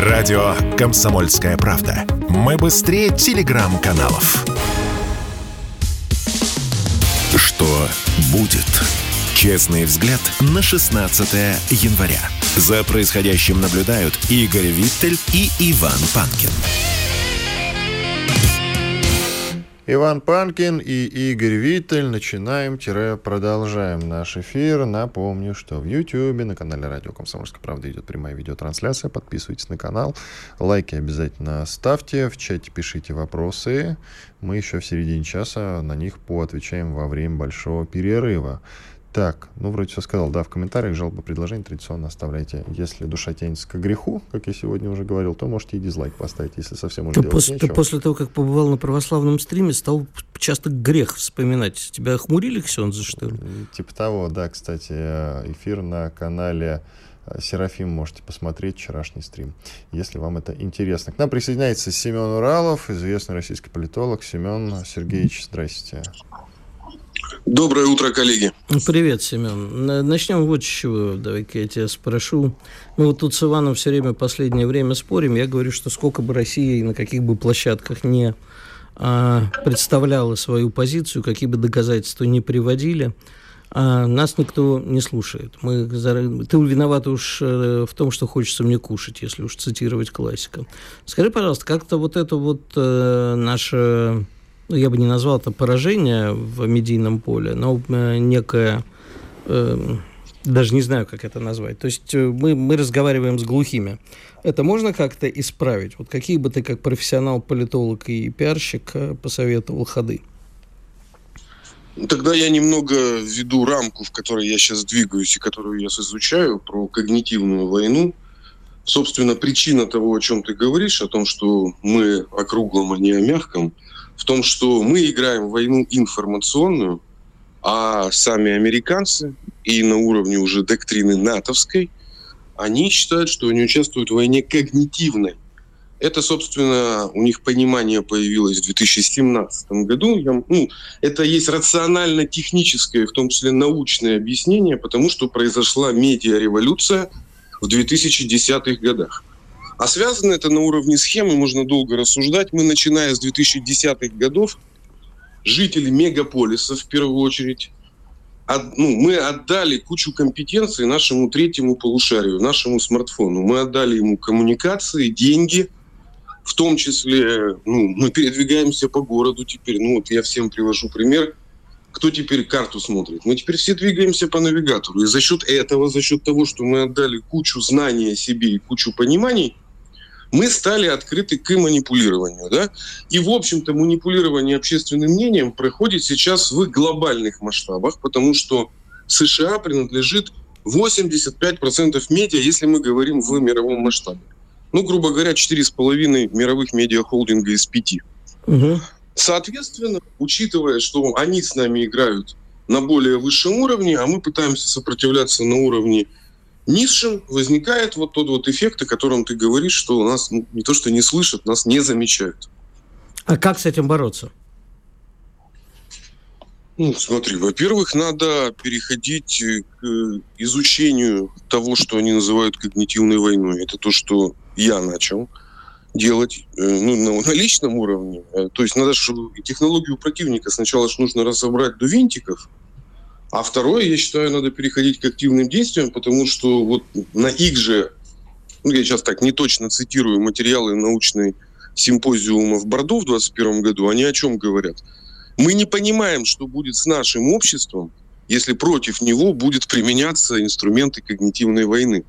Радио «Комсомольская правда». Мы быстрее телеграм-каналов. Что будет? Честный взгляд на 16 января. За происходящим наблюдают Игорь Виттель и Иван Панкин. Иван Панкин и Игорь Виттель. Начинаем-продолжаем наш эфир. Напомню, что в YouTube на канале Радио Комсомольская правда идет прямая видеотрансляция. Подписывайтесь на канал. Лайки обязательно ставьте. В чате пишите вопросы. Мы еще в середине часа на них поотвечаем во время большого перерыва. Так, ну, вроде все сказал. Да, в комментариях жалобы, предложения традиционно оставляйте. Если душа тянется к греху, как я сегодня уже говорил, то можете и дизлайк поставить, если совсем уже ты после, ты после того, как побывал на православном стриме, стал часто грех вспоминать. Тебя охмурили ксензы, что ли? Типа того, да, кстати, эфир на канале э, Серафим можете посмотреть вчерашний стрим, если вам это интересно. К нам присоединяется Семен Уралов, известный российский политолог. Семен Сергеевич, здрасте. Доброе утро, коллеги. Привет, Семен. Начнем вот с чего. Давай-ка я тебя спрошу. Мы вот тут с Иваном все время последнее время спорим. Я говорю, что сколько бы Россия на каких бы площадках не а, представляла свою позицию, какие бы доказательства не приводили, а нас никто не слушает. Мы, ты виноват уж э, в том, что хочется мне кушать, если уж цитировать классика. Скажи, пожалуйста, как-то вот это вот э, наше ну, я бы не назвал это поражение в медийном поле, но э, некое, э, даже не знаю, как это назвать. То есть э, мы, мы разговариваем с глухими. Это можно как-то исправить? Вот какие бы ты, как профессионал-политолог и пиарщик, э, посоветовал ходы? Тогда я немного введу рамку, в которой я сейчас двигаюсь и которую я изучаю, про когнитивную войну. Собственно, причина того, о чем ты говоришь, о том, что мы о круглом, а не о мягком – в том, что мы играем войну информационную, а сами американцы и на уровне уже доктрины натовской, они считают, что они участвуют в войне когнитивной. Это, собственно, у них понимание появилось в 2017 году. Я, ну, это есть рационально-техническое, в том числе научное объяснение, потому что произошла медиареволюция в 2010-х годах. А связано это на уровне схемы, можно долго рассуждать. Мы, начиная с 2010-х годов, жители мегаполисов в первую очередь, от, ну, мы отдали кучу компетенций нашему третьему полушарию, нашему смартфону. Мы отдали ему коммуникации, деньги, в том числе, ну, мы передвигаемся по городу теперь. Ну, вот я всем привожу пример. Кто теперь карту смотрит? Мы теперь все двигаемся по навигатору. И за счет этого, за счет того, что мы отдали кучу знаний о себе и кучу пониманий, мы стали открыты к манипулированию. Да? И, в общем-то, манипулирование общественным мнением проходит сейчас в глобальных масштабах, потому что США принадлежит 85% медиа, если мы говорим в мировом масштабе. Ну, грубо говоря, 4,5 мировых медиахолдинга из 5. Угу. Соответственно, учитывая, что они с нами играют на более высшем уровне, а мы пытаемся сопротивляться на уровне низшим возникает вот тот вот эффект, о котором ты говоришь, что у нас ну, не то, что не слышат, нас не замечают. А как с этим бороться? Ну, смотри, во-первых, надо переходить э, к изучению того, что они называют когнитивной войной. Это то, что я начал делать э, ну, на, на личном уровне. Э, то есть надо, чтобы технологию противника сначала же нужно разобрать до винтиков, а второе, я считаю, надо переходить к активным действиям, потому что вот на их же, ну, я сейчас так не точно цитирую материалы научной симпозиума в Бордо в 2021 году, они о чем говорят? Мы не понимаем, что будет с нашим обществом, если против него будет применяться инструменты когнитивной войны.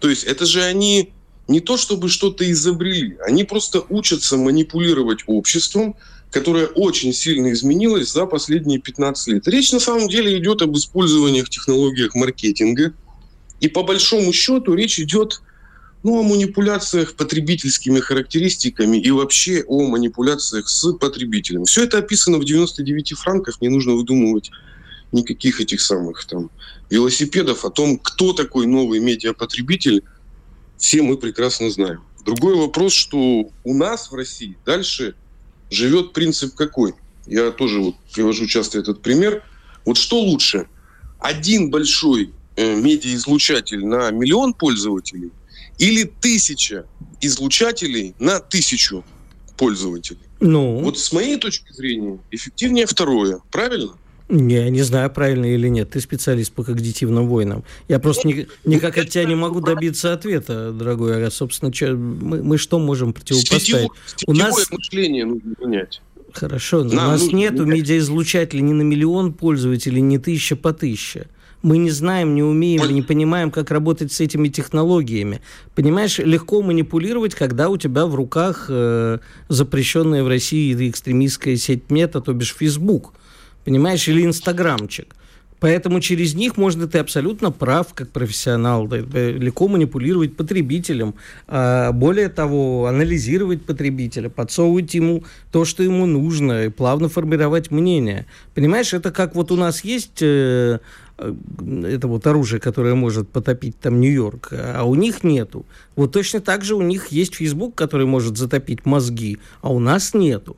То есть это же они не то чтобы что-то изобрели, они просто учатся манипулировать обществом, которая очень сильно изменилась за последние 15 лет. Речь на самом деле идет об использовании технологиях маркетинга. И по большому счету речь идет ну, о манипуляциях потребительскими характеристиками и вообще о манипуляциях с потребителем. Все это описано в 99 франках, не нужно выдумывать никаких этих самых там велосипедов о том, кто такой новый медиапотребитель, все мы прекрасно знаем. Другой вопрос, что у нас в России дальше живет принцип какой? Я тоже вот привожу часто этот пример. Вот что лучше? Один большой э, медиаизлучатель на миллион пользователей или тысяча излучателей на тысячу пользователей. Ну. Вот с моей точки зрения, эффективнее второе. Правильно? Не, не знаю, правильно или нет. Ты специалист по когнитивным войнам. Я просто ни, никак от тебя не могу добиться ответа, дорогой. А, собственно, че, мы, мы что можем противопоставить? Сетевое, у нас мышление нужно менять. Хорошо, но Нам у нас нужно нету менять. медиаизлучателей ни на миллион пользователей, ни тысяча по тысяче. Мы не знаем, не умеем, не понимаем, как работать с этими технологиями. Понимаешь, легко манипулировать, когда у тебя в руках э, запрещенная в России экстремистская сеть мета, то бишь Facebook – понимаешь, или инстаграмчик. Поэтому через них можно, ты абсолютно прав, как профессионал, да, легко манипулировать потребителем. А более того, анализировать потребителя, подсовывать ему то, что ему нужно, и плавно формировать мнение. Понимаешь, это как вот у нас есть э, э это вот оружие, которое может потопить там Нью-Йорк, а у них нету. Вот точно так же у них есть Facebook, который может затопить мозги, а у нас нету.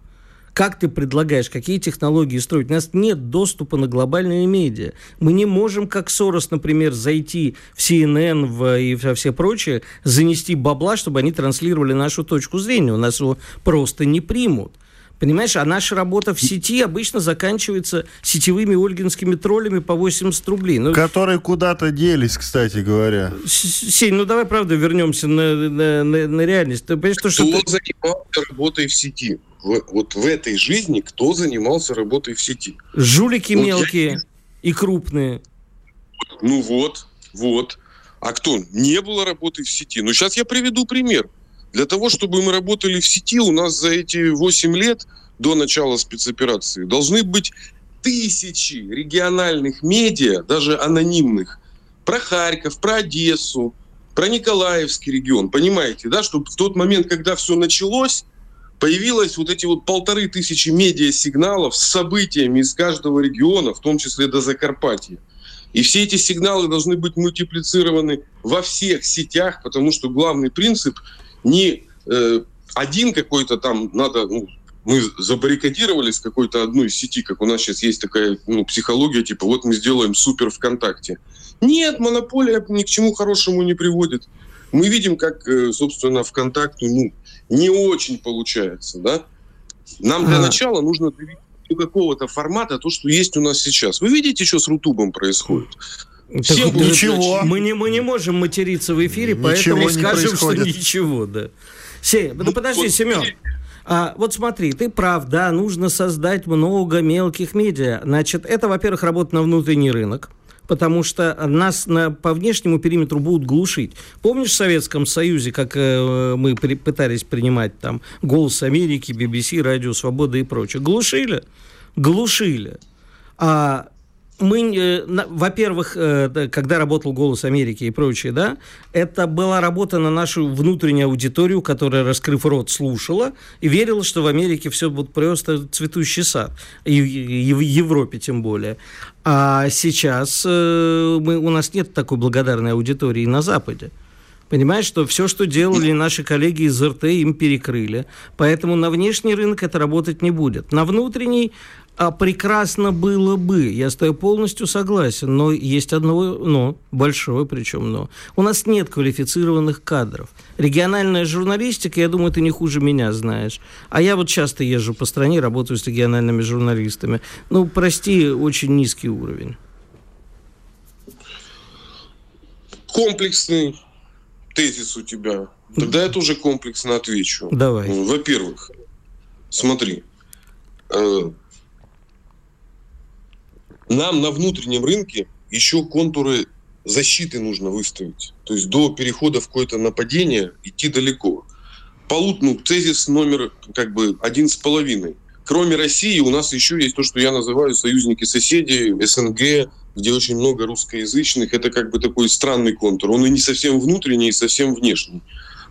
Как ты предлагаешь, какие технологии строить? У нас нет доступа на глобальные медиа. Мы не можем, как Сорос, например, зайти в CNN в, и во все прочее, занести бабла, чтобы они транслировали нашу точку зрения. У нас его просто не примут. Понимаешь, а наша работа в сети обычно заканчивается сетевыми ольгинскими троллями по 80 рублей. Ну, Которые куда-то делись, кстати говоря. Сень, ну давай, правда, вернемся на, на, на, на реальность. Ты понимаешь, то, что Кто ты... занимался работой в сети? в, вот в этой жизни кто занимался работой в сети. Жулики вот мелкие я... и крупные. Ну вот, вот. А кто? Не было работы в сети. Ну сейчас я приведу пример. Для того, чтобы мы работали в сети, у нас за эти 8 лет до начала спецоперации должны быть тысячи региональных медиа, даже анонимных, про Харьков, про Одессу, про Николаевский регион. Понимаете, да, что в тот момент, когда все началось, появилось вот эти вот полторы тысячи медиа-сигналов с событиями из каждого региона, в том числе до Закарпатья. И все эти сигналы должны быть мультиплицированы во всех сетях, потому что главный принцип не э, один какой-то там надо, ну, мы забаррикадировались какой-то одной сети, как у нас сейчас есть такая ну, психология, типа вот мы сделаем супер ВКонтакте. Нет, монополия ни к чему хорошему не приводит. Мы видим, как, э, собственно, ВКонтакте, ну, не очень получается, да? Нам для а. начала нужно какого-то формата то, что есть у нас сейчас. Вы видите, что с Рутубом происходит? Всем ничего. Мы не, мы не можем материться в эфире, ничего поэтому скажем, происходит. что ничего, да. Се, ну, подожди, вот, Семен. А, вот смотри, ты прав, да, нужно создать много мелких медиа. Значит, это, во-первых, работа на внутренний рынок потому что нас на, по внешнему периметру будут глушить. Помнишь в Советском Союзе, как э, мы при, пытались принимать там «Голос Америки», BBC, «Радио Свобода» и прочее? Глушили. Глушили. А мы, э, во-первых, э, когда работал «Голос Америки» и прочее, да, это была работа на нашу внутреннюю аудиторию, которая, раскрыв рот, слушала и верила, что в Америке все будет просто цветущий сад, и в Европе тем более. А сейчас э, мы, у нас нет такой благодарной аудитории на Западе. Понимаешь, что все, что делали наши коллеги из РТ, им перекрыли. Поэтому на внешний рынок это работать не будет. На внутренний а прекрасно было бы, я с тобой полностью согласен, но есть одно но, большое причем но. У нас нет квалифицированных кадров. Региональная журналистика, я думаю, ты не хуже меня знаешь. А я вот часто езжу по стране, работаю с региональными журналистами. Ну, прости, очень низкий уровень. Комплексный тезис у тебя. Тогда я тоже комплексно отвечу. Давай. Во-первых, смотри, э, нам на внутреннем рынке еще контуры защиты нужно выставить. То есть до перехода в какое-то нападение идти далеко. Полут, ну, тезис номер как бы один с половиной. Кроме России у нас еще есть то, что я называю союзники-соседи, СНГ, где очень много русскоязычных. Это как бы такой странный контур. Он и не совсем внутренний, и совсем внешний.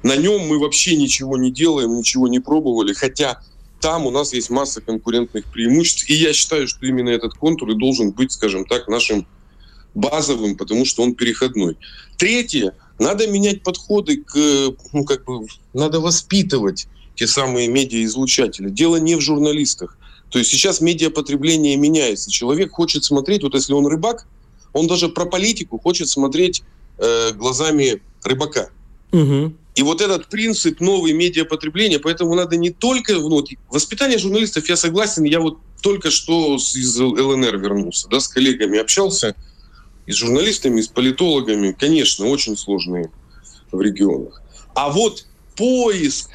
На нем мы вообще ничего не делаем, ничего не пробовали, хотя там у нас есть масса конкурентных преимуществ. И я считаю, что именно этот контур и должен быть, скажем так, нашим базовым, потому что он переходной. Третье, надо менять подходы к, ну, как бы, надо воспитывать те самые медиаизлучатели. Дело не в журналистах. То есть сейчас медиапотребление меняется. Человек хочет смотреть, вот если он рыбак, он даже про политику хочет смотреть э, глазами рыбака. Угу. И вот этот принцип новый медиапотребления, поэтому надо не только... Ну, вот, воспитание журналистов, я согласен, я вот только что из ЛНР вернулся, да, с коллегами общался, и с журналистами, и с политологами, конечно, очень сложные в регионах. А вот поиск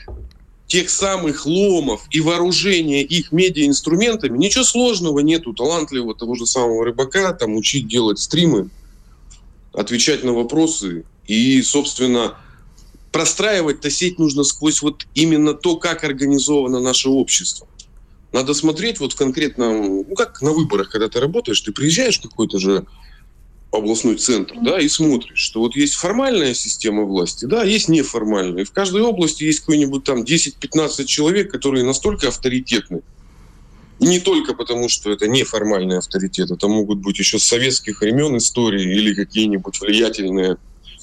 тех самых ломов и вооружение их медиаинструментами, ничего сложного нету, талантливого того же самого рыбака, там учить делать стримы, отвечать на вопросы и, собственно, простраивать-то сеть нужно сквозь вот именно то, как организовано наше общество. Надо смотреть вот в конкретном, ну как на выборах, когда ты работаешь, ты приезжаешь в какой-то же областной центр, да, и смотришь, что вот есть формальная система власти, да, есть неформальная. И в каждой области есть какой-нибудь там 10-15 человек, которые настолько авторитетны. Не только потому, что это неформальный авторитет, это могут быть еще с советских времен истории или какие-нибудь влиятельные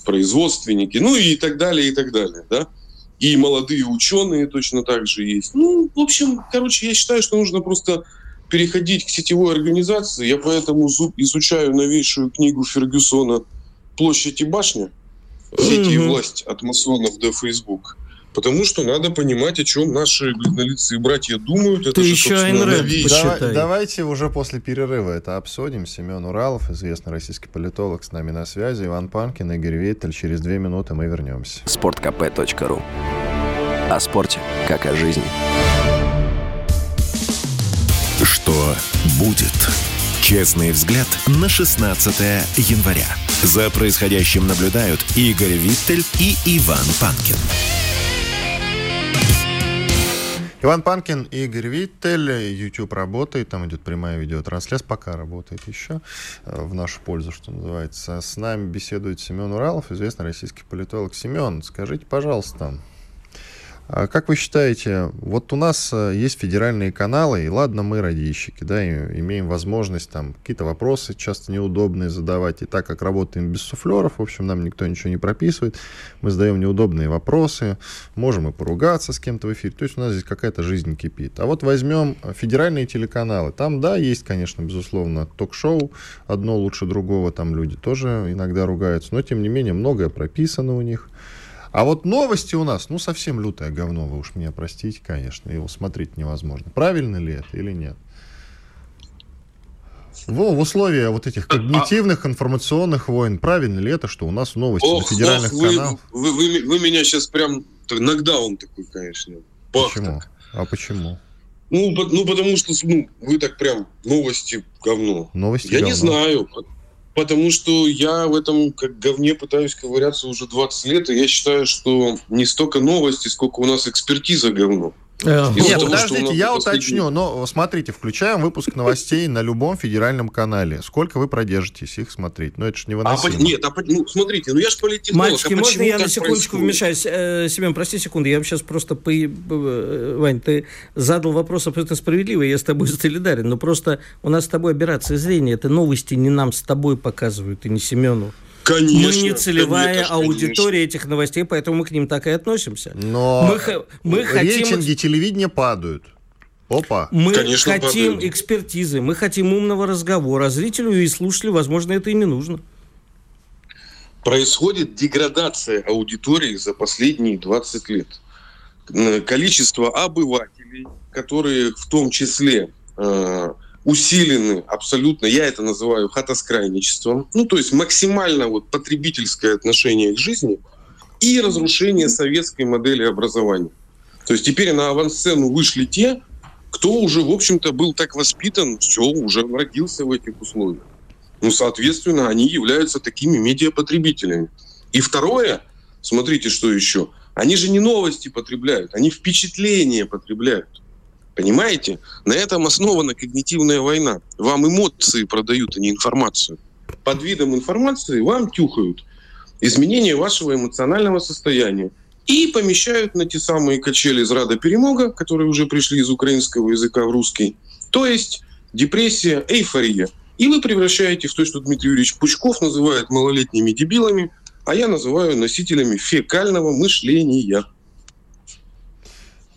производственники, ну и так далее, и так далее, да. И молодые ученые точно так же есть. Ну, в общем, короче, я считаю, что нужно просто переходить к сетевой организации. Я поэтому изучаю новейшую книгу Фергюсона «Площадь и башня. Сети и власть от масонов до Facebook». Потому что надо понимать, о чем наши бледнолицые братья думают. Это Ты же, еще Айн Давай, Давайте уже после перерыва это обсудим. Семен Уралов, известный российский политолог, с нами на связи. Иван Панкин, Игорь Виттель. Через две минуты мы вернемся. Спорткп.ру О спорте, как о жизни. Что будет? Честный взгляд на 16 января. За происходящим наблюдают Игорь Виттель и Иван Панкин. Иван Панкин, Игорь Виттель, YouTube работает, там идет прямая видеотрансляция, пока работает еще, э, в нашу пользу, что называется. С нами беседует Семен Уралов, известный российский политолог. Семен, скажите, пожалуйста, как вы считаете, вот у нас э, есть федеральные каналы, и ладно, мы радищики, да, и имеем возможность там какие-то вопросы часто неудобные задавать, и так как работаем без суфлеров, в общем, нам никто ничего не прописывает, мы задаем неудобные вопросы, можем и поругаться с кем-то в эфире, то есть у нас здесь какая-то жизнь кипит. А вот возьмем федеральные телеканалы, там, да, есть, конечно, безусловно, ток-шоу, одно лучше другого, там люди тоже иногда ругаются, но, тем не менее, многое прописано у них, а вот новости у нас, ну, совсем лютое говно, вы уж меня простите, конечно, его смотреть невозможно. Правильно ли это или нет? В, в условиях вот этих когнитивных информационных войн, правильно ли это, что у нас новости ох, на федеральных ох, каналах? Вы, вы, вы меня сейчас прям нокдаун такой, конечно. Бах почему? Так. А почему? Ну, по, ну, потому что ну, вы так прям новости говно. Новости Я говно. не знаю потому что я в этом как говне пытаюсь ковыряться уже 20 лет, и я считаю, что не столько новости, сколько у нас экспертиза говно. Э, нет, того, подождите, я уточню. Но смотрите, включаем выпуск новостей на любом федеральном канале. Сколько вы продержитесь их смотреть? Ну, это же невыносимо. А, нет, а, ну, смотрите, ну я же политехнолог. Мальчики, а можно я на секундочку происходит? вмешаюсь? Э, Семен, прости секунду, я вам сейчас просто... По... Э, Вань, ты задал вопрос абсолютно справедливый, я с тобой солидарен, но просто у нас с тобой операция зрения. Это новости не нам с тобой показывают, и не Семену. Конечно, мы не целевая конечно, аудитория этих новостей, поэтому мы к ним так и относимся. Но мы, мы рейтинги хотим... телевидения падают. Опа. Мы Конечно, хотим падают. экспертизы, мы хотим умного разговора. А зрителю и слушателю, возможно, это и не нужно. Происходит деградация аудитории за последние 20 лет. Количество обывателей, которые в том числе э, усилены абсолютно, я это называю хатоскрайничеством, ну, то есть максимально вот потребительское отношение к жизни и разрушение советской модели образования. То есть теперь на авансцену вышли те, кто уже, в общем-то, был так воспитан, все, уже родился в этих условиях. Ну, соответственно, они являются такими медиапотребителями. И второе, смотрите, что еще. Они же не новости потребляют, они впечатления потребляют. Понимаете? На этом основана когнитивная война. Вам эмоции продают, а не информацию. Под видом информации вам тюхают изменение вашего эмоционального состояния и помещают на те самые качели из рада перемога, которые уже пришли из украинского языка в русский. То есть депрессия, эйфория. И вы превращаете в то, что Дмитрий Юрьевич Пучков называет малолетними дебилами, а я называю носителями фекального мышления.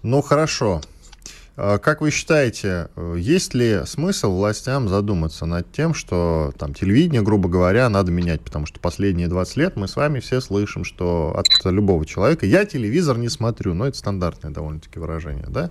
Ну хорошо. А как вы считаете, э, есть ли смысл властям задуматься над тем, что там телевидение, грубо говоря, надо менять? Потому что последние 20 лет мы с вами все слышим, что от любого человека я телевизор не смотрю, но это стандартное довольно-таки выражение, да?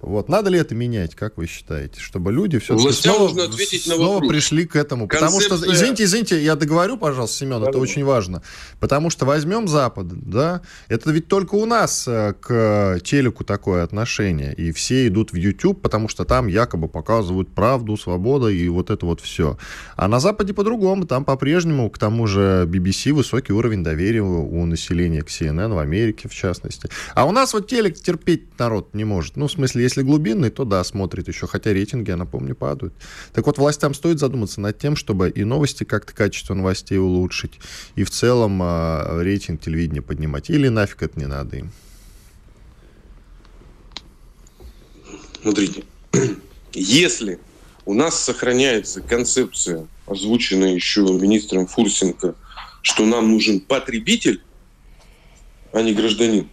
Вот. Надо ли это менять, как вы считаете, чтобы люди все-таки снова, снова пришли к этому? Концепция... Потому что, извините, извините, я договорю, пожалуйста, Семен, это очень важно. Потому что возьмем Запад, да, это ведь только у нас э, к телеку такое отношение, и все идут в YouTube, потому что там якобы показывают правду, свободу и вот это вот все. А на Западе по-другому, там по-прежнему, к тому же BBC высокий уровень доверия у населения к CNN в Америке, в частности. А у нас вот телек терпеть народ не может. Ну, в смысле, если глубинный, то да, смотрит еще, хотя рейтинги, я напомню, падают. Так вот, властям стоит задуматься над тем, чтобы и новости как-то качество новостей улучшить, и в целом э, рейтинг телевидения поднимать. Или нафиг это не надо им? Смотрите, если у нас сохраняется концепция, озвученная еще министром Фурсенко, что нам нужен потребитель, а не гражданин,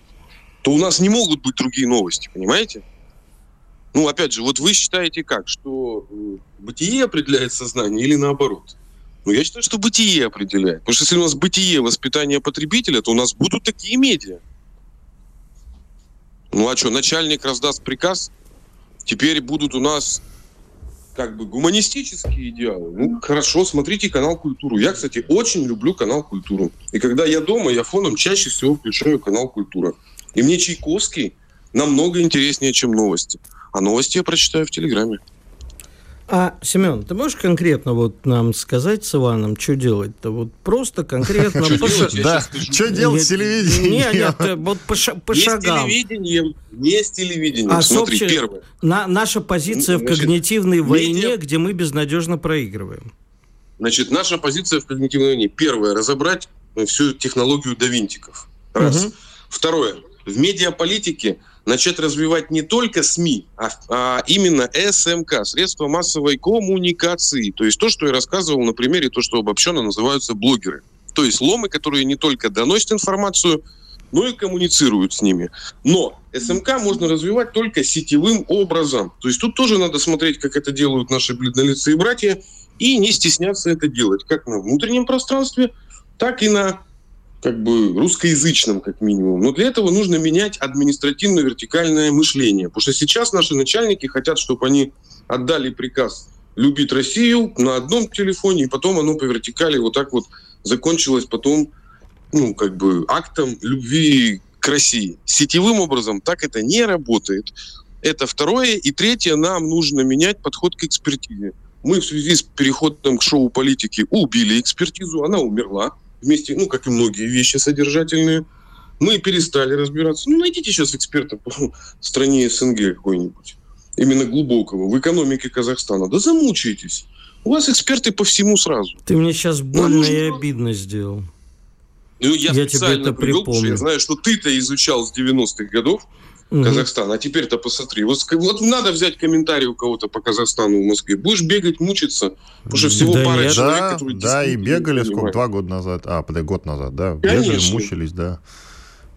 то у нас не могут быть другие новости, понимаете? Ну, опять же, вот вы считаете как, что э, бытие определяет сознание или наоборот? Ну, я считаю, что бытие определяет. Потому что если у нас бытие воспитание потребителя, то у нас будут такие медиа. Ну, а что, начальник раздаст приказ, теперь будут у нас как бы гуманистические идеалы. Ну, хорошо, смотрите канал «Культуру». Я, кстати, очень люблю канал «Культуру». И когда я дома, я фоном чаще всего включаю канал «Культура». И мне Чайковский намного интереснее, чем новости. А новости я прочитаю в Телеграме. А, Семен, ты можешь конкретно вот нам сказать с Иваном, что делать-то? Вот просто конкретно... Да, что делать с телевидением? Нет, нет, вот по шагам. Не с телевидением, не с телевидением. А Смотри, первое. Наша позиция в когнитивной войне, где мы безнадежно проигрываем. Значит, наша позиция в когнитивной войне. Первое, разобрать всю технологию давинтиков. Раз. Второе, в медиаполитике начать развивать не только СМИ, а, а именно СМК, средства массовой коммуникации. То есть то, что я рассказывал на примере, то, что обобщенно называются блогеры. То есть ломы, которые не только доносят информацию, но и коммуницируют с ними. Но СМК можно развивать только сетевым образом. То есть тут тоже надо смотреть, как это делают наши бледнолицые братья, и не стесняться это делать, как на внутреннем пространстве, так и на как бы русскоязычном, как минимум. Но для этого нужно менять административно-вертикальное мышление. Потому что сейчас наши начальники хотят, чтобы они отдали приказ любить Россию на одном телефоне, и потом оно по вертикали вот так вот закончилось потом, ну, как бы актом любви к России. Сетевым образом так это не работает. Это второе. И третье, нам нужно менять подход к экспертизе. Мы в связи с переходом к шоу-политике убили экспертизу, она умерла вместе, ну, как и многие вещи содержательные, мы перестали разбираться. Ну, найдите сейчас эксперта по стране СНГ какой-нибудь, именно глубокого, в экономике Казахстана. Да замучаетесь. У вас эксперты по всему сразу. Ты мне сейчас больно нужно... и обидно сделал. Ну, я, я тебе это привел, припомню. Я знаю, что ты-то изучал с 90-х годов угу. Казахстан, а теперь-то посмотри. Вот, вот надо взять комментарий у кого-то по Казахстану в Москве. Будешь бегать, мучиться, потому что всего да пара нет. человек, да, которые Да, и бегали сколько, два года назад, а, подожди, год назад, да. Конечно. Бегали, мучились, да.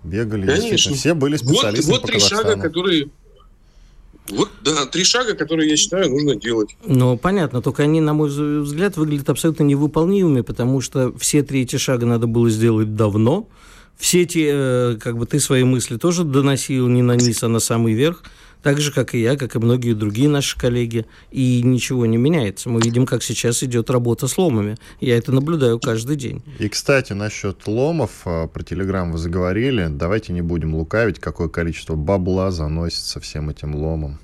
Бегали, Конечно. Все были специалистами вот, вот по три шага, которые вот, да, три шага, которые, я считаю, нужно делать. Ну, понятно, только они, на мой взгляд, выглядят абсолютно невыполнимыми, потому что все три эти шага надо было сделать давно, все эти, э, как бы ты свои мысли тоже доносил не на низ, а на самый верх, так же, как и я, как и многие другие наши коллеги, и ничего не меняется. Мы видим, как сейчас идет работа с ломами. Я это наблюдаю каждый день. И, кстати, насчет ломов, э, про Телеграм вы заговорили, давайте не будем лукавить, какое количество бабла заносится всем этим ломом.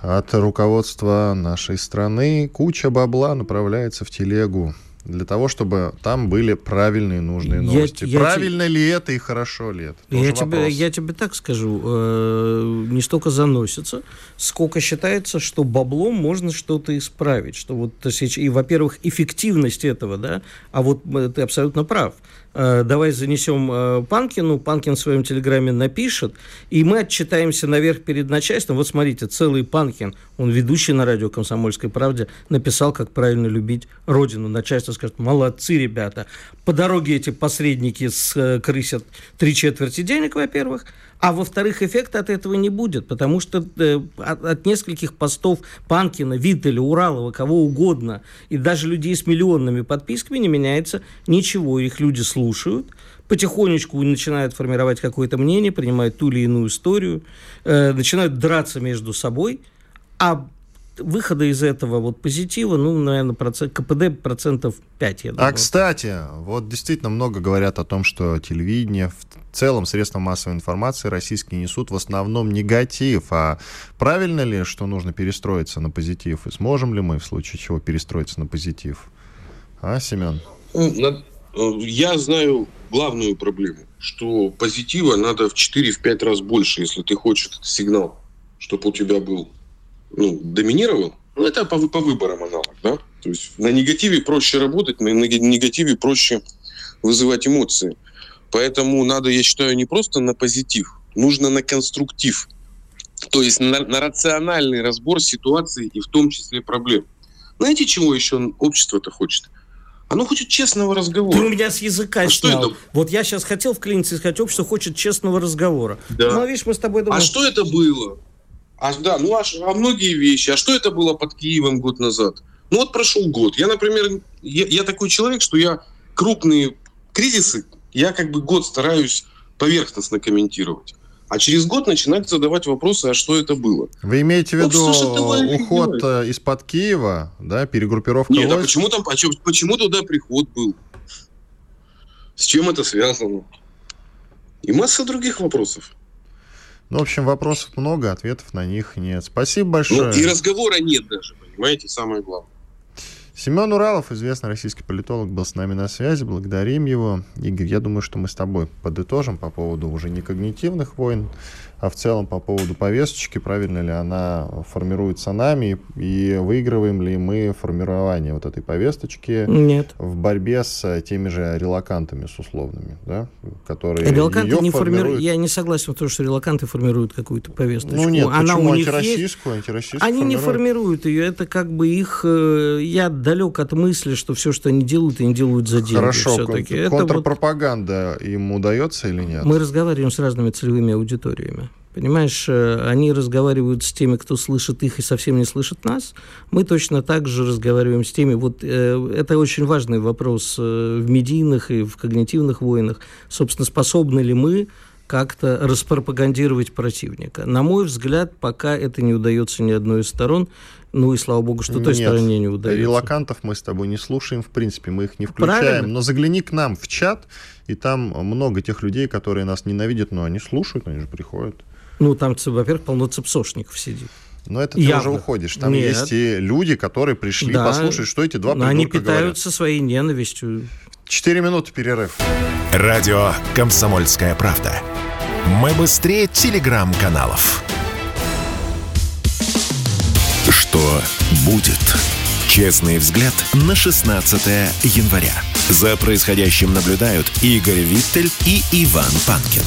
От руководства нашей страны куча бабла направляется в телегу для того, чтобы там были правильные нужные новости. Я, Правильно я, ли это и хорошо ли это? Я тебе, я тебе так скажу, э, не столько заносится, сколько считается, что баблом можно что-то исправить. Что вот, и, во-первых, эффективность этого, да, а вот э, ты абсолютно прав. Э, давай занесем э, Панкину, Панкин в своем телеграме напишет, и мы отчитаемся наверх перед начальством. Вот смотрите, целый Панкин, он ведущий на радио «Комсомольской правде», написал, как правильно любить родину. Начальство скажет, молодцы, ребята. По дороге эти посредники скрысят три четверти денег, во-первых, а во-вторых, эффекта от этого не будет, потому что э, от, от нескольких постов Панкина, Виттеля, Уралова, кого угодно, и даже людей с миллионными подписками не меняется ничего. Их люди слушают, потихонечку начинают формировать какое-то мнение, принимают ту или иную историю, э, начинают драться между собой, а выхода из этого вот позитива, ну, наверное, процент, КПД процентов 5, я думаю. А, кстати, вот действительно много говорят о том, что телевидение, в целом средства массовой информации российские несут в основном негатив. А правильно ли, что нужно перестроиться на позитив? И сможем ли мы в случае чего перестроиться на позитив? А, Семен? Ну, э, я знаю главную проблему, что позитива надо в 4-5 раз больше, если ты хочешь этот сигнал, чтобы у тебя был ну, доминировал, ну, это по, по выборам аналог, да? То есть на негативе проще работать, на негативе проще вызывать эмоции. Поэтому надо, я считаю, не просто на позитив, нужно на конструктив. То есть на, на рациональный разбор ситуации и в том числе проблем. Знаете, чего еще общество-то хочет? Оно хочет честного разговора. Ты у меня с языка а снял. Что это? Вот я сейчас хотел вклиниться и сказать, общество хочет честного разговора. Да. Ну, видишь, мы с тобой думаем... А что это было? А, да, ну а, а многие вещи. А что это было под Киевом год назад? Ну вот прошел год. Я, например, я, я такой человек, что я крупные кризисы, я как бы год стараюсь поверхностно комментировать. А через год начинать задавать вопросы, а что это было. Вы имеете в виду уход делает? из-под Киева, да, перегруппировка Нет, а почему там, почему, почему туда приход был? С чем это связано? И масса других вопросов. Ну, в общем, вопросов много, ответов на них нет. Спасибо большое. Ну, и разговора нет даже, понимаете, самое главное. Семен Уралов, известный российский политолог, был с нами на связи. Благодарим его. Игорь, я думаю, что мы с тобой подытожим по поводу уже не когнитивных войн, а в целом по поводу повесточки, правильно ли она формируется нами, и выигрываем ли мы формирование вот этой повесточки Нет. в борьбе с теми же релакантами, с условными, да, которые релаканты не формируют... Я не согласен в том, что релаканты формируют какую-то повесточку. Ну нет, она почему у них антироссийскую, есть... антироссийскую Они формируют. не формируют ее, это как бы их... Э, я далек от мысли, что все, что они делают, они делают за деньги Хорошо, все-таки. контрпропаганда вот... им удается или нет? Мы разговариваем с разными целевыми аудиториями. Понимаешь, э, они разговаривают с теми, кто слышит их и совсем не слышит нас. Мы точно так же разговариваем с теми. Вот э, это очень важный вопрос э, в медийных и в когнитивных войнах. Собственно, способны ли мы как-то распропагандировать противника. На мой взгляд, пока это не удается ни одной из сторон. Ну и слава богу, что той Нет, стороне не удается. Релакантов мы с тобой не слушаем, в принципе, мы их не включаем. Правильно. Но загляни к нам в чат, и там много тех людей, которые нас ненавидят, но они слушают, они же приходят. Ну, там, во-первых, полно цепсошников сидит. Но это ты Явно. уже уходишь. Там Нет. есть и люди, которые пришли да. послушать, что эти два придурка Они питаются говорят. своей ненавистью. Четыре минуты перерыв. Радио «Комсомольская правда». Мы быстрее телеграм-каналов. Что будет? Честный взгляд на 16 января. За происходящим наблюдают Игорь Виттель и Иван Панкин.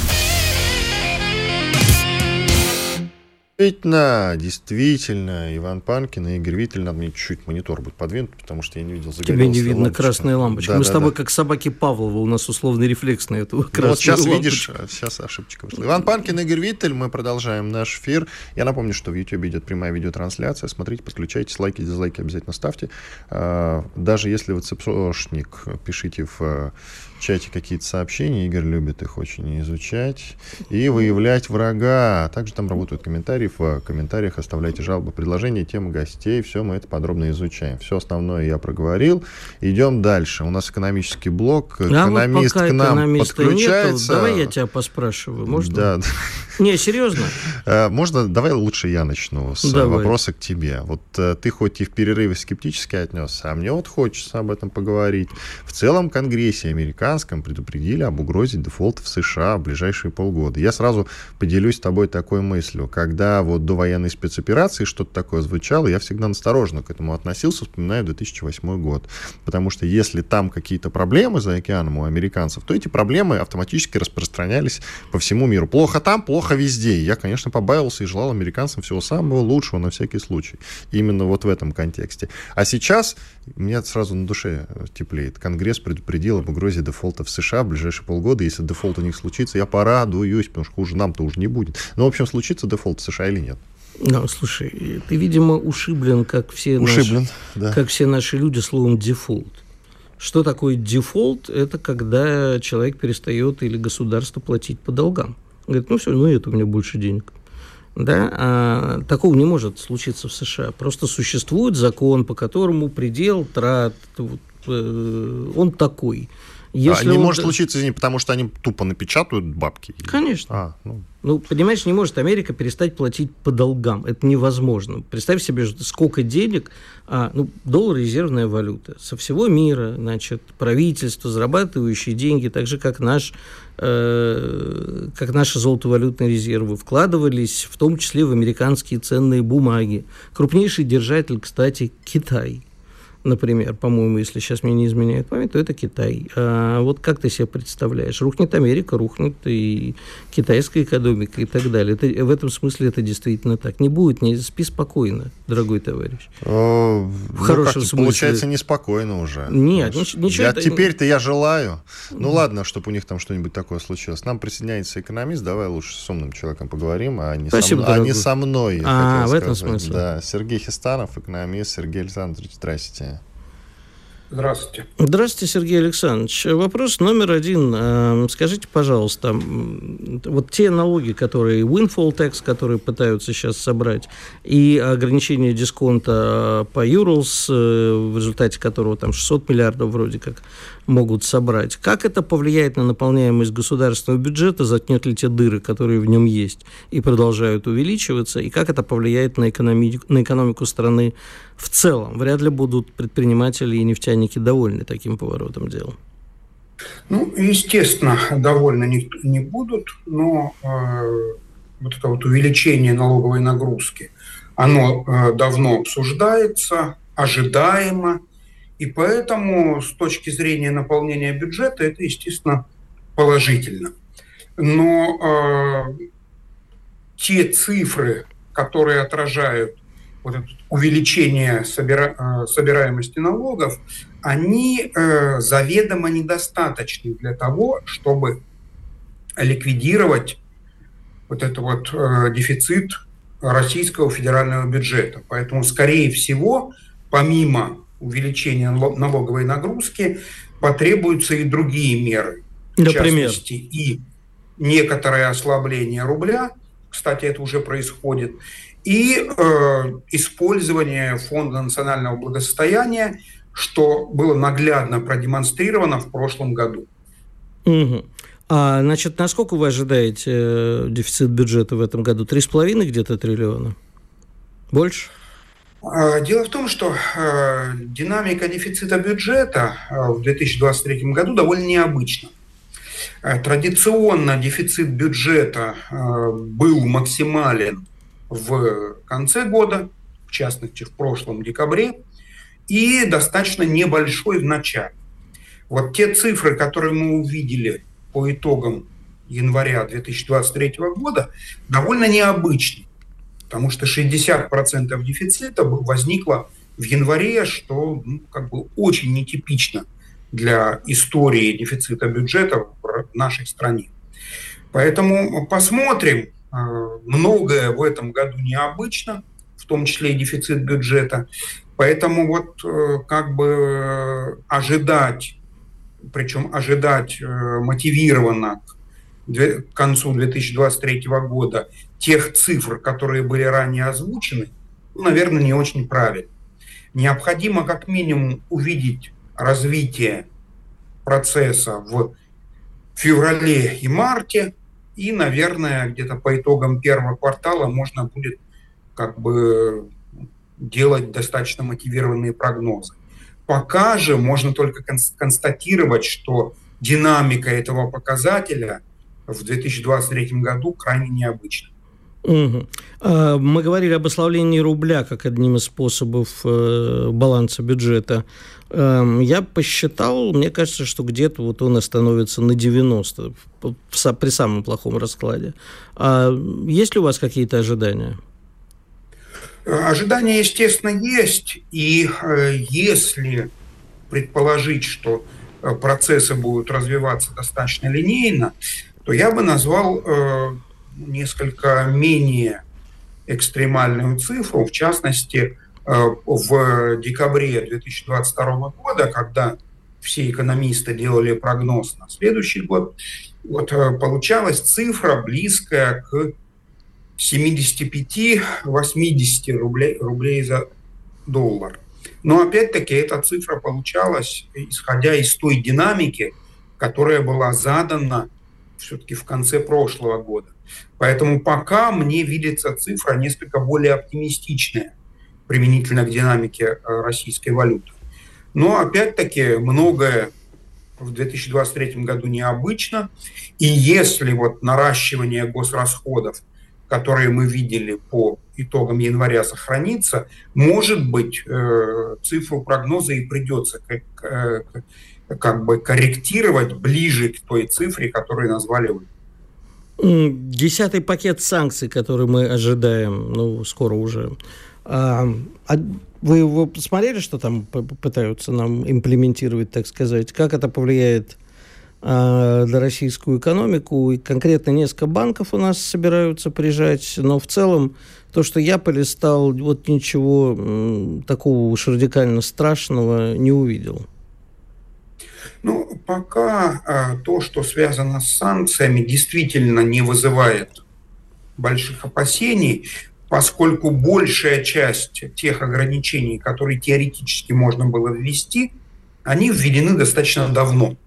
Действительно, действительно, Иван Панкин и Игорь Виттель, надо мне чуть-чуть монитор будет подвинуть, потому что я не видел Тебе не видно лампочка. красная лампочка. Да, Мы да, с тобой да. как собаки Павлова, у нас условный рефлекс на эту красную ну, вот сейчас лампочку. видишь, сейчас ошибочка вышла. Иван Панкин, Игорь Виттель, мы продолжаем наш эфир. Я напомню, что в YouTube идет прямая видеотрансляция. Смотрите, подключайтесь, лайки, дизлайки обязательно ставьте. А, даже если вы цепсошник, пишите в чате какие-то сообщения. Игорь любит их очень изучать и выявлять врага. Также там работают комментарии. В комментариях оставляйте жалобы, предложения, темы гостей. Все мы это подробно изучаем. Все основное я проговорил. Идем дальше. У нас экономический блок. Экономист а вот к нам подключается. Нету, давай я тебя поспрашиваю. Можно? Да. Не, серьезно? Э, можно? Давай лучше я начну с давай. вопроса к тебе. Вот э, ты хоть и в перерыве скептически отнесся, а мне вот хочется об этом поговорить. В целом Конгрессе американском американском предупредили об угрозе дефолта в США в ближайшие полгода. Я сразу поделюсь с тобой такой мыслью. Когда вот до военной спецоперации что-то такое звучало, я всегда настороженно к этому относился, вспоминаю 2008 год. Потому что если там какие-то проблемы за океаном у американцев, то эти проблемы автоматически распространялись по всему миру. Плохо там, плохо везде. Я, конечно, побаивался и желал американцам всего самого лучшего на всякий случай. Именно вот в этом контексте. А сейчас мне сразу на душе теплеет. Конгресс предупредил об угрозе дефолта в США в ближайшие полгода. Если дефолт у них случится, я порадуюсь, потому что хуже нам-то уже не будет. Но, в общем, случится дефолт в США или нет? Ну, слушай, ты, видимо, ушиблен, как все, ушиблен, наши, да. как все наши люди, словом «дефолт». Что такое дефолт? Это когда человек перестает или государство платить по долгам. Говорит, ну все, ну нет у меня больше денег. Да? А, такого не может случиться в США. Просто существует закон, по которому предел трат, вот, э, он такой. Если а, не он... может случиться, извини, потому что они тупо напечатают бабки? Конечно. А, ну. ну, понимаешь, не может Америка перестать платить по долгам. Это невозможно. Представь себе, сколько денег, а, ну, доллар – резервная валюта. Со всего мира, значит, правительство, зарабатывающие деньги, так же, как наш э, как наши золотовалютные резервы, вкладывались в том числе в американские ценные бумаги. Крупнейший держатель, кстати, Китай – например, по-моему, если сейчас мне не изменяет память, то это Китай. А вот как ты себе представляешь? Рухнет Америка, рухнет и китайская экономика и так далее. Это, в этом смысле это действительно так. Не будет, не спи спокойно, дорогой товарищ. О, в ну, хорошем смысле. Получается, неспокойно уже. Нет, ничего. ничего я, это... Теперь-то я желаю. Ну ладно, чтобы у них там что-нибудь такое случилось. Нам присоединяется экономист. Давай лучше с умным человеком поговорим, а не, Спасибо, со, а не со мной. А, в сказать. этом смысле. Да, Сергей Хистанов, экономист. Сергей Александрович, здрасте. Здравствуйте. Здравствуйте, Сергей Александрович. Вопрос номер один. Эм, скажите, пожалуйста, вот те налоги, которые windfall tax, которые пытаются сейчас собрать, и ограничение дисконта по Юрлс, э, в результате которого там 600 миллиардов вроде как могут собрать. Как это повлияет на наполняемость государственного бюджета, затнет ли те дыры, которые в нем есть и продолжают увеличиваться, и как это повлияет на экономику, на экономику страны в целом? Вряд ли будут предприниматели и нефтяники довольны таким поворотом дела. Ну, естественно, довольны не, не будут, но э, вот это вот увеличение налоговой нагрузки, оно э, давно обсуждается, ожидаемо, и поэтому с точки зрения наполнения бюджета это, естественно, положительно. Но э, те цифры, которые отражают вот это увеличение собира, э, собираемости налогов, они э, заведомо недостаточны для того, чтобы ликвидировать вот этот вот э, дефицит российского федерального бюджета. Поэтому, скорее всего, помимо увеличения налоговой нагрузки, потребуются и другие меры. Например? В частности, и некоторое ослабление рубля, кстати, это уже происходит, и э, использование Фонда национального благосостояния, что было наглядно продемонстрировано в прошлом году. Угу. А, значит, насколько вы ожидаете э, дефицит бюджета в этом году? Три с половиной где-то триллиона? Больше? А, дело в том, что э, динамика дефицита бюджета э, в 2023 году довольно необычна. Традиционно дефицит бюджета был максимален в конце года, в частности в прошлом декабре, и достаточно небольшой в начале. Вот те цифры, которые мы увидели по итогам января 2023 года, довольно необычны потому что 60% дефицита возникло в январе, что ну, как бы очень нетипично для истории дефицита бюджета в нашей стране. Поэтому посмотрим. Э, многое в этом году необычно, в том числе и дефицит бюджета. Поэтому вот э, как бы ожидать, причем ожидать э, мотивированно к концу 2023 года тех цифр, которые были ранее озвучены, ну, наверное, не очень правильно. Необходимо как минимум увидеть развитие процесса в феврале и марте, и, наверное, где-то по итогам первого квартала можно будет как бы делать достаточно мотивированные прогнозы. Пока же можно только констатировать, что динамика этого показателя в 2023 году крайне необычна. Угу. Мы говорили об ослаблении рубля как одним из способов э, баланса бюджета. Эм, я посчитал, мне кажется, что где-то вот он остановится на 90 при самом плохом раскладе. А есть ли у вас какие-то ожидания? Ожидания, естественно, есть. И э, если предположить, что э, процессы будут развиваться достаточно линейно, то я бы назвал несколько менее экстремальную цифру, в частности, э, в декабре 2022 года, когда все экономисты делали прогноз на следующий год, вот э, получалась цифра близкая к 75-80 рублей, рублей за доллар. Но опять-таки эта цифра получалась, исходя из той динамики, которая была задана все-таки в конце прошлого года. Поэтому пока мне видится цифра несколько более оптимистичная применительно к динамике э, российской валюты. Но опять-таки многое в 2023 году необычно. И если вот наращивание госрасходов, которые мы видели по итогам января, сохранится, может быть, э, цифру прогноза и придется как, э, как бы корректировать ближе к той цифре, которую назвали вы. Десятый пакет санкций, который мы ожидаем, ну, скоро уже. А, а вы его посмотрели, что там пытаются нам имплементировать, так сказать? Как это повлияет а, на российскую экономику? И конкретно несколько банков у нас собираются прижать, но в целом то, что я полистал, вот ничего такого уж радикально страшного не увидел. Ну, пока а, то, что связано с санкциями, действительно не вызывает больших опасений, поскольку большая часть тех ограничений, которые теоретически можно было ввести, они введены достаточно давно.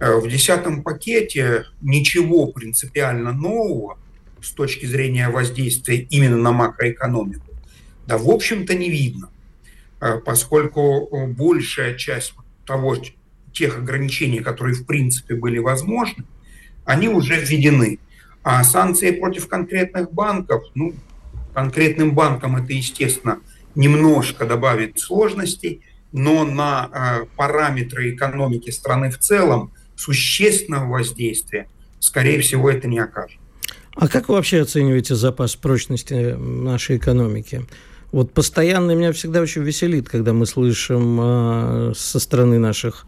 Э, в десятом пакете ничего принципиально нового с точки зрения воздействия именно на макроэкономику, да, в общем-то, не видно, э, поскольку большая часть того, тех ограничений, которые в принципе были возможны, они уже введены. А санкции против конкретных банков, ну, конкретным банкам это, естественно, немножко добавит сложностей, но на э, параметры экономики страны в целом существенного воздействия, скорее всего, это не окажет. А как вы вообще оцениваете запас прочности нашей экономики? Вот постоянно меня всегда очень веселит, когда мы слышим э, со стороны наших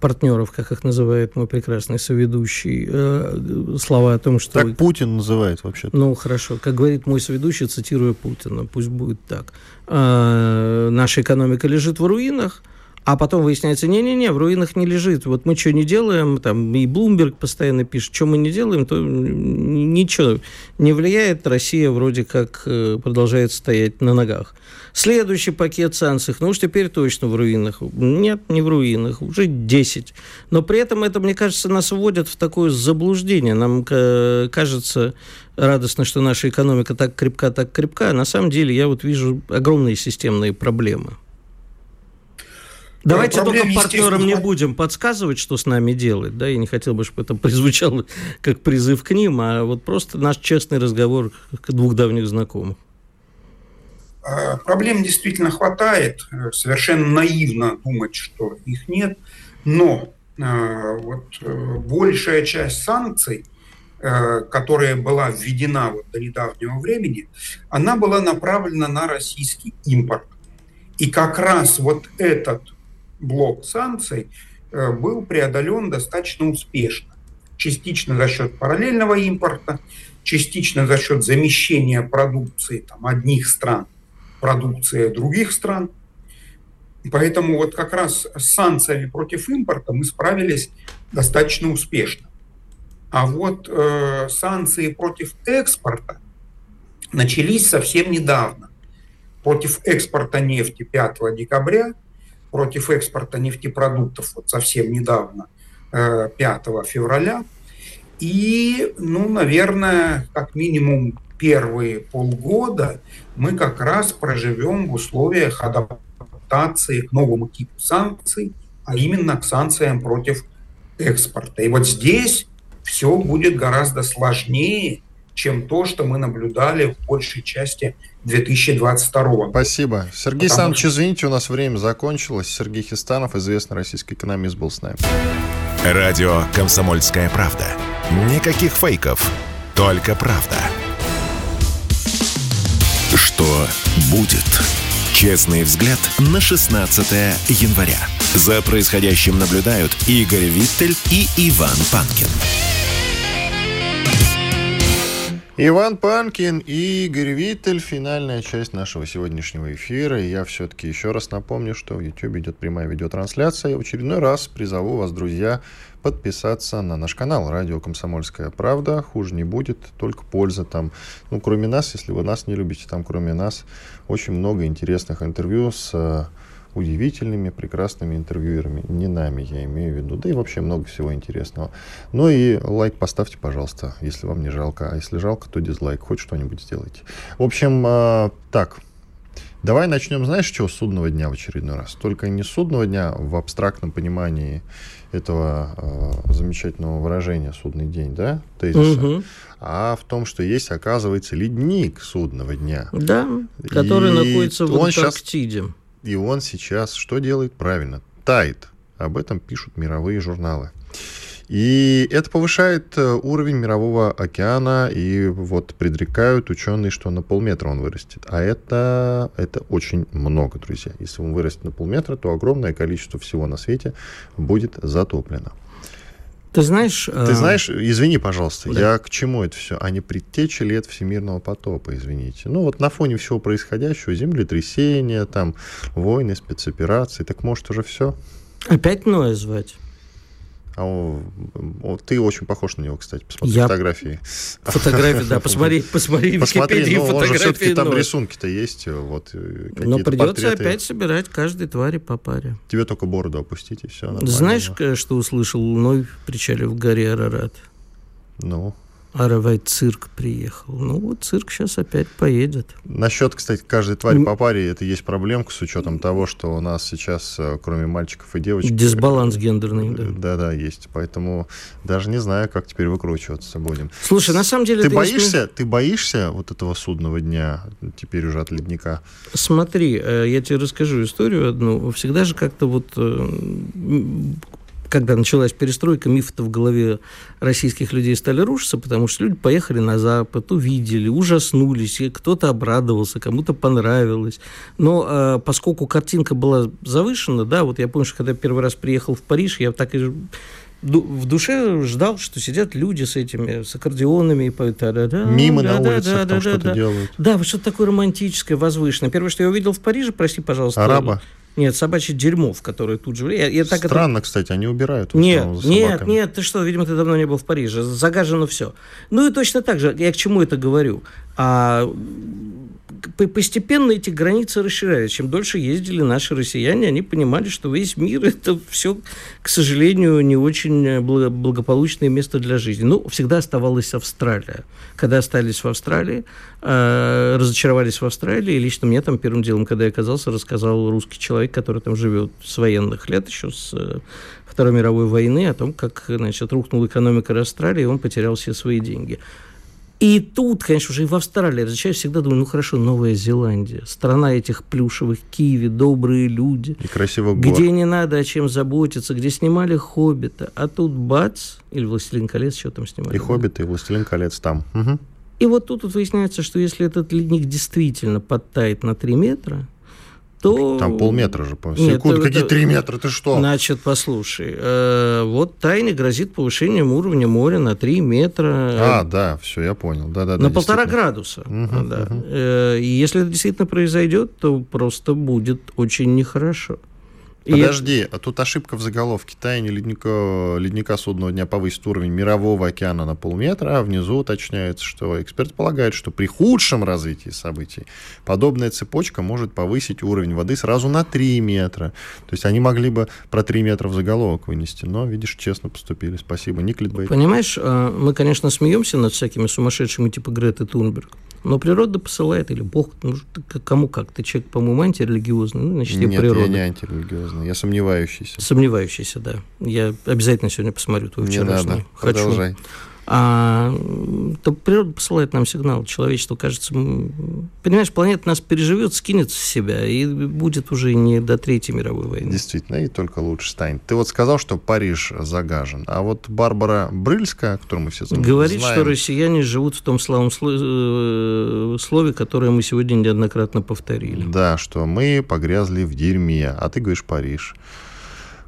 партнеров, как их называет мой прекрасный соведущий, э, слова о том, что... Так Путин называет вообще -то. Ну, хорошо. Как говорит мой соведущий, цитируя Путина, пусть будет так. А, наша экономика лежит в руинах, а потом выясняется, не-не-не, в руинах не лежит. Вот мы что не делаем, там и Блумберг постоянно пишет, что мы не делаем, то ничего не влияет. Россия вроде как э, продолжает стоять на ногах. Следующий пакет санкций, ну уж теперь точно в руинах. Нет, не в руинах, уже 10. Но при этом это, мне кажется, нас вводит в такое заблуждение. Нам кажется радостно, что наша экономика так крепка, так крепка. А на самом деле я вот вижу огромные системные проблемы. Давайте Проблем, только партнерам не будем подсказывать, что с нами делать. Да, я не хотел бы, чтобы это прозвучало как призыв к ним, а вот просто наш честный разговор к двух давних знакомых. А, проблем действительно хватает. Совершенно наивно думать, что их нет. Но а, вот э, большая часть санкций, э, которая была введена вот до недавнего времени, она была направлена на российский импорт. И как раз вот этот блок санкций э, был преодолен достаточно успешно. Частично за счет параллельного импорта, частично за счет замещения продукции там, одних стран продукцией других стран. Поэтому вот как раз с санкциями против импорта мы справились достаточно успешно. А вот э, санкции против экспорта начались совсем недавно. Против экспорта нефти 5 декабря – против экспорта нефтепродуктов вот совсем недавно, 5 э, февраля. И, ну, наверное, как минимум первые полгода мы как раз проживем в условиях адаптации к новому типу санкций, а именно к санкциям против экспорта. И вот здесь все будет гораздо сложнее, чем то, что мы наблюдали в большей части 2022 Спасибо. Сергей Потому Александрович, что... извините, у нас время закончилось. Сергей Хистанов, известный российский экономист, был с нами. Радио «Комсомольская правда». Никаких фейков, только правда. Что будет? Честный взгляд на 16 января. За происходящим наблюдают Игорь Виттель и Иван Панкин. Иван Панкин и Игорь Виттель. Финальная часть нашего сегодняшнего эфира. И я все-таки еще раз напомню, что в YouTube идет прямая видеотрансляция. В очередной раз призову вас, друзья, подписаться на наш канал «Радио Комсомольская правда». Хуже не будет, только польза там. Ну, кроме нас, если вы нас не любите, там кроме нас очень много интересных интервью с удивительными, прекрасными интервьюерами. Не нами, я имею в виду. Да и вообще много всего интересного. Ну и лайк поставьте, пожалуйста, если вам не жалко. А если жалко, то дизлайк. Хоть что-нибудь сделайте. В общем, э, так. Давай начнем, знаешь, чего? Судного дня в очередной раз. Только не судного дня в абстрактном понимании этого э, замечательного выражения «судный день», да, тезиса, угу. а в том, что есть, оказывается, ледник судного дня. Да, который и находится в Антарктиде. Сейчас и он сейчас что делает? Правильно, тает. Об этом пишут мировые журналы. И это повышает э, уровень мирового океана, и вот предрекают ученые, что на полметра он вырастет. А это, это очень много, друзья. Если он вырастет на полметра, то огромное количество всего на свете будет затоплено. Ты знаешь... Ты э, знаешь, извини, пожалуйста, да. я к чему это все? А не предтечи лет всемирного потопа, извините. Ну вот на фоне всего происходящего, землетрясения, там, войны, спецоперации, так может уже все? Опять Ноя звать? А он, он, ты очень похож на него, кстати, посмотри я... фотографии. Фотографии, да, посмотри, посмотри, посмотри, ну, он же все-таки там рисунки-то есть, вот э, Но придется опять собирать каждой твари по паре. Тебе только бороду опустить, и все. Знаешь, что услышал Ной в причале в горе Арарат? Ну? Аравай цирк приехал. Ну вот цирк сейчас опять поедет. Насчет, кстати, каждой твари по паре, это есть проблемка с учетом того, что у нас сейчас, э, кроме мальчиков и девочек... Дисбаланс гендерный, да. Да-да, есть. Поэтому даже не знаю, как теперь выкручиваться будем. Слушай, на самом деле... Ты, боишься, не... ты боишься вот этого судного дня, теперь уже от ледника? Смотри, э, я тебе расскажу историю одну. Всегда же как-то вот э, когда началась перестройка, мифы-то в голове российских людей стали рушиться, потому что люди поехали на Запад, увидели, ужаснулись, и кто-то обрадовался, кому-то понравилось. Но э, поскольку картинка была завышена, да, вот я помню, что когда первый раз приехал в Париж, я так и в душе ждал, что сидят люди с этими, с аккордеонами и поют. Да, да, Мимо да, на улицах да, там да, что-то да. делают. Да, вот что-то такое романтическое, возвышенное. Первое, что я увидел в Париже, прости, пожалуйста. Араба? Нет, собачье дерьмо, в которое тут же... Я, я так Странно, это... кстати, они убирают. Нет, нет, нет, ты что, видимо, ты давно не был в Париже. Загажено все. Ну и точно так же, я к чему это говорю? А, постепенно эти границы расширялись. Чем дольше ездили наши россияне, они понимали, что весь мир – это все, к сожалению, не очень благополучное место для жизни. Ну, всегда оставалась Австралия. Когда остались в Австралии, э, разочаровались в Австралии, и лично мне там первым делом, когда я оказался, рассказал русский человек, который там живет с военных лет, еще с э, Второй мировой войны, о том, как значит, рухнула экономика Австралии, и он потерял все свои деньги. И тут, конечно, уже и в Австралии различаюсь, всегда думаю, ну хорошо, Новая Зеландия, страна этих плюшевых киви, добрые люди. И красивых гор. Где не надо о чем заботиться, где снимали «Хоббита», а тут бац, или «Властелин колец», что там снимали? И «Хоббит», и «Властелин колец» там. Угу. И вот тут вот выясняется, что если этот ледник действительно подтает на 3 метра, то... Там полметра же, по Секунд, какие три метра, ты что? Значит, послушай, э, вот тайне грозит повышением уровня моря на 3 метра. А, да, все, я понял. Да, да, на полтора градуса. Угу, да. угу. Э, если это действительно произойдет, то просто будет очень нехорошо. Подожди, и... а тут ошибка в заголовке. Таяние ледника, ледника судного дня повысит уровень мирового океана на полметра, а внизу уточняется, что эксперт полагает, что при худшем развитии событий подобная цепочка может повысить уровень воды сразу на 3 метра. То есть они могли бы про 3 метра в заголовок вынести, но, видишь, честно поступили. Спасибо, кликбейт. Понимаешь, а, мы, конечно, смеемся над всякими сумасшедшими типа Греты Тунберг, Но природа посылает, или Бог, ну, кому как. Ты человек, по-моему, антирелигиозный, ну, значит, Нет, природа. я не антирелигиозный, я сомневающийся. Сомневающийся, да. Я обязательно сегодня посмотрю твой вчерашний. Не надо, Хочу. продолжай а, то природа посылает нам сигнал. Человечество, кажется, понимаешь, планета нас переживет, скинет с себя, и будет уже не до Третьей мировой войны. Действительно, и только лучше станет. Ты вот сказал, что Париж загажен, а вот Барбара Брыльская, которую мы все знаем... Говорит, что россияне живут в том славном э, слове, которое мы сегодня неоднократно повторили. Да, что мы погрязли в дерьме, а ты говоришь Париж.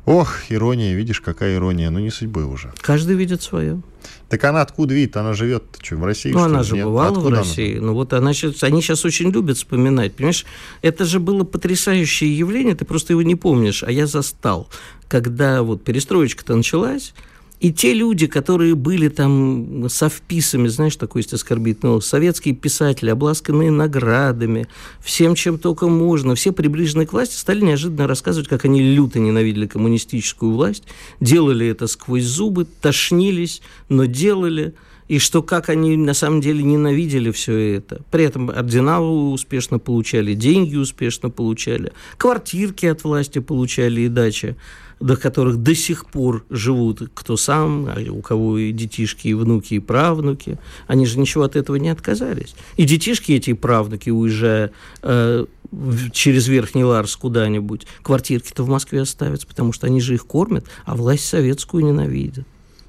Ох, ирония, видишь, какая ирония, ну не судьбы уже. Каждый видит свое. Так она откуда видит? Она живет что, в России? Ну, она же Нет? бывала откуда в России. Она? Ну, вот она сейчас, они сейчас очень любят вспоминать. Понимаешь, это же было потрясающее явление, ты просто его не помнишь, а я застал. Когда вот перестроечка-то началась, и те люди, которые были там со вписами, знаешь, такой есть оскорбительный, советские писатели, обласканные наградами, всем, чем только можно, все приближенные к власти стали неожиданно рассказывать, как они люто ненавидели коммунистическую власть, делали это сквозь зубы, тошнились, но делали – и что как они на самом деле ненавидели все это. При этом ордена успешно получали, деньги успешно получали, квартирки от власти получали и дачи до которых до сих пор живут кто сам, а у кого и детишки, и внуки, и правнуки. Они же ничего от этого не отказались. И детишки эти, и правнуки, уезжая э, через Верхний Ларс куда-нибудь, квартирки-то в Москве оставятся, потому что они же их кормят, а власть советскую ненавидят.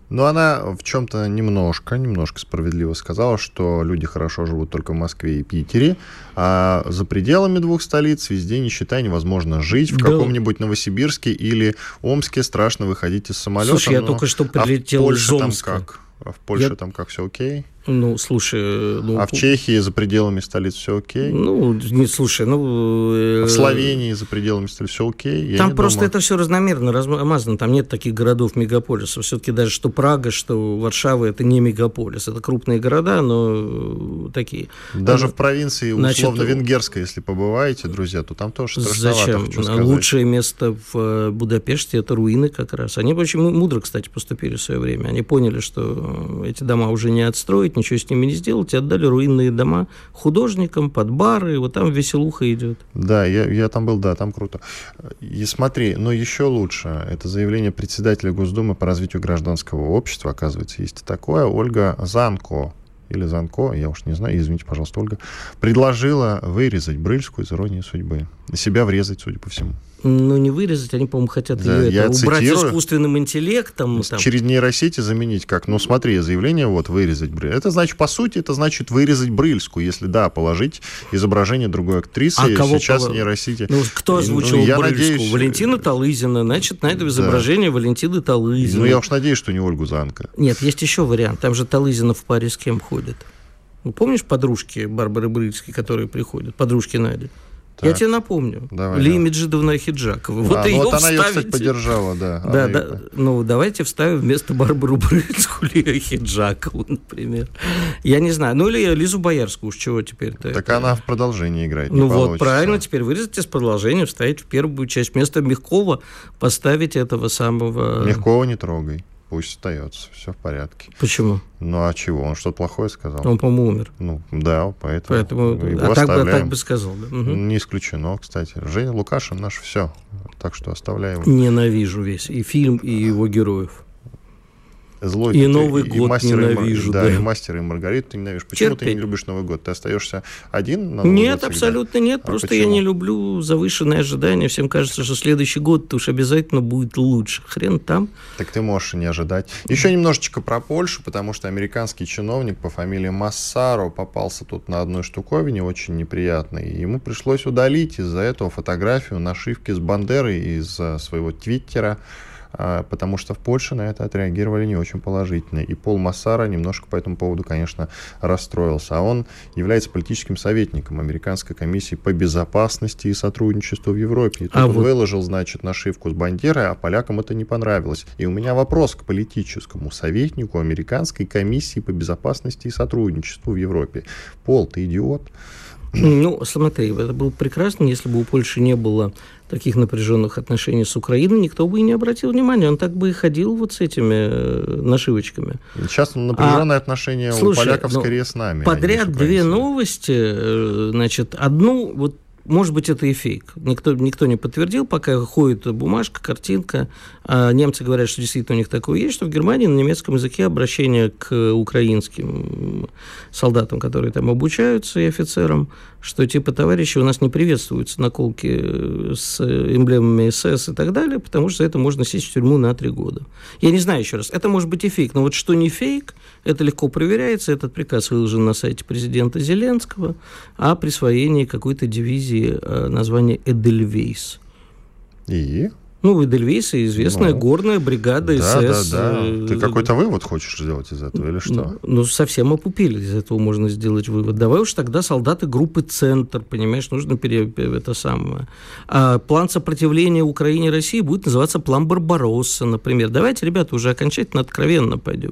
Но она в чем-то немножко, немножко справедливо сказала, что люди хорошо живут только в Москве и Питере, а за пределами двух столиц везде, считай, невозможно жить. В да. каком-нибудь Новосибирске или Омске страшно выходить из самолета. Слушай, я только что прилетел а в из Омска. Там как? А в Польше я... там как все окей? Ну, слушай... Ну, а в Чехии за пределами столиц все окей? Ну, не, слушай, ну... Э, в Словении за пределами столиц все окей? Я там просто думаю. это все разномерно размазано, там нет таких городов-мегаполисов. Все-таки даже что Прага, что Варшава, это не мегаполис. Это крупные города, но э, такие. Даже а, в провинции, условно, венгерской, если побываете, друзья, то там тоже Зачем? Лучшее место в э, Будапеште – это руины как раз. Они очень мудро, кстати, поступили в свое время. Они поняли, что эти дома уже не отстроить, ничего с ними не сделать, и отдали руинные дома художникам под бары, вот там веселуха идет. Да, я, я там был, да, там круто. И смотри, но еще лучше, это заявление председателя Госдумы по развитию гражданского общества, оказывается, есть такое, Ольга Занко, или Занко, я уж не знаю, извините, пожалуйста, Ольга, предложила вырезать Брыльскую из «Иронии судьбы». Себя врезать, судя по всему ну, не вырезать, они, по-моему, хотят да, ее это, убрать цитирую, искусственным интеллектом. Там. Через нейросети заменить как? Ну, смотри, заявление вот вырезать Брыль. Это значит, по сути, это значит вырезать Брыльскую, если, да, положить изображение другой актрисы. А кого сейчас пол... нейросети... Ну, кто ну, озвучил ну, я Брыльскую? Надеюсь... Валентина Талызина. Значит, на это изображение да. Валентины Талызина. Ну, я уж надеюсь, что не Ольгу Занка. Нет, есть еще вариант. Там же Талызина в паре с кем ходит? Ну, помнишь подружки Барбары Брыльской, которые приходят? Подружки Нади? Так. Я тебе напомню. Давай, Ли Меджидовна Хиджакова. Вот, а, ее вот она ее, кстати, поддержала, да. Да, да. Ее... Ну, давайте вставим вместо Барбару Брыльцкую Лию Хиджакову, например. Я не знаю. Ну, или Лизу Боярскую, уж чего теперь-то. Так это... она в продолжении играет, Ну, вот, правильно. Теперь вырезать из продолжения, вставить в первую часть. Вместо Мягкова поставить этого самого... Мягкова не трогай. Пусть остается, все в порядке. Почему? Ну а чего? Он что-то плохое сказал? Он, по-моему, умер. Ну да, поэтому. Поэтому его а так бы, так бы сказал, да. Угу. Не исключено, кстати. Женя Лукашин наш все. Так что оставляем. Ненавижу весь и фильм, и его героев. Злой и ты, Новый и, год и ненавижу. И, да, да, и мастер, и Маргариту ты ненавидишь. Почему Терпеть. ты не любишь Новый год? Ты остаешься один на Новый Нет, год абсолютно нет. А просто почему? я не люблю завышенные ожидания. Всем кажется, что следующий год уж обязательно будет лучше. Хрен там. Так ты можешь не ожидать. Еще немножечко про Польшу, потому что американский чиновник по фамилии Массаро попался тут на одной штуковине очень неприятной. Ему пришлось удалить из-за этого фотографию нашивки с Бандерой из своего твиттера. А, потому что в Польше на это отреагировали не очень положительно. И Пол Массара немножко по этому поводу, конечно, расстроился. А он является политическим советником Американской комиссии по безопасности и сотрудничеству в Европе. И тут а он вот... выложил, значит, нашивку с бандерой, а полякам это не понравилось. И у меня вопрос к политическому советнику Американской комиссии по безопасности и сотрудничеству в Европе. Пол, ты идиот? Ну, смотри, это было прекрасно, если бы у Польши не было таких напряженных отношений с Украиной, никто бы и не обратил внимания. Он так бы и ходил вот с этими э, нашивочками. Сейчас напряженные а, отношения слушай, у поляков ну, скорее с нами. А подряд две новости. Э, значит, одну, вот может быть, это и фейк. Никто, никто не подтвердил, пока ходит бумажка, картинка. А немцы говорят, что действительно у них такое есть, что в Германии на немецком языке обращение к украинским солдатам, которые там обучаются, и офицерам, что типа, товарищи, у нас не приветствуются наколки с эмблемами СС и так далее, потому что это можно сесть в тюрьму на три года. Я не знаю еще раз, это может быть и фейк, но вот что не фейк, это легко проверяется, этот приказ выложен на сайте президента Зеленского о присвоении какой-то дивизии э, названия Эдельвейс. И? Ну, Эдельвейс известная ну, горная бригада да, СС. Да, да. Э, Ты какой-то вывод хочешь сделать из этого или что? Ну, ну, совсем опупили, из этого можно сделать вывод. Давай уж тогда солдаты группы «Центр», понимаешь, нужно пере... это самое. А план сопротивления Украине и России будет называться план Барбаросса, например. Давайте, ребята, уже окончательно откровенно пойдем.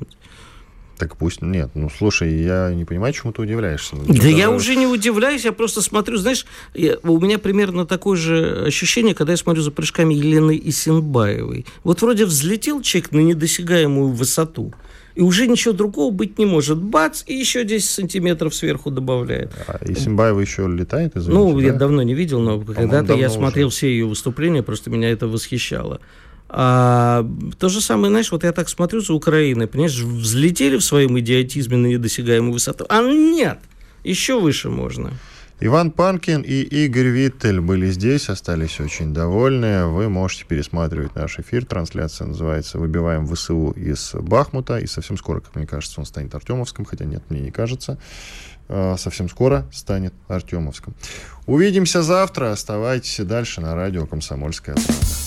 Так пусть нет. Ну, слушай, я не понимаю, чему ты удивляешься. Да Даже... я уже не удивляюсь, я просто смотрю, знаешь, я, у меня примерно такое же ощущение, когда я смотрю за прыжками Елены Исенбаевой. Вот вроде взлетел человек на недосягаемую высоту, и уже ничего другого быть не может. Бац, и еще 10 сантиметров сверху добавляет. А Исенбаева еще летает, извините, Ну, да? я давно не видел, но когда-то я смотрел уже. все ее выступления, просто меня это восхищало. А, то же самое, знаешь, вот я так смотрю за Украиной, понимаешь, взлетели в своем идиотизме на недосягаемую высоту, а нет, еще выше можно. Иван Панкин и Игорь Виттель были здесь, остались очень довольны. Вы можете пересматривать наш эфир. Трансляция называется «Выбиваем ВСУ из Бахмута». И совсем скоро, как мне кажется, он станет Артемовским, хотя нет, мне не кажется. А, совсем скоро станет Артемовским. Увидимся завтра. Оставайтесь дальше на радио «Комсомольская правда».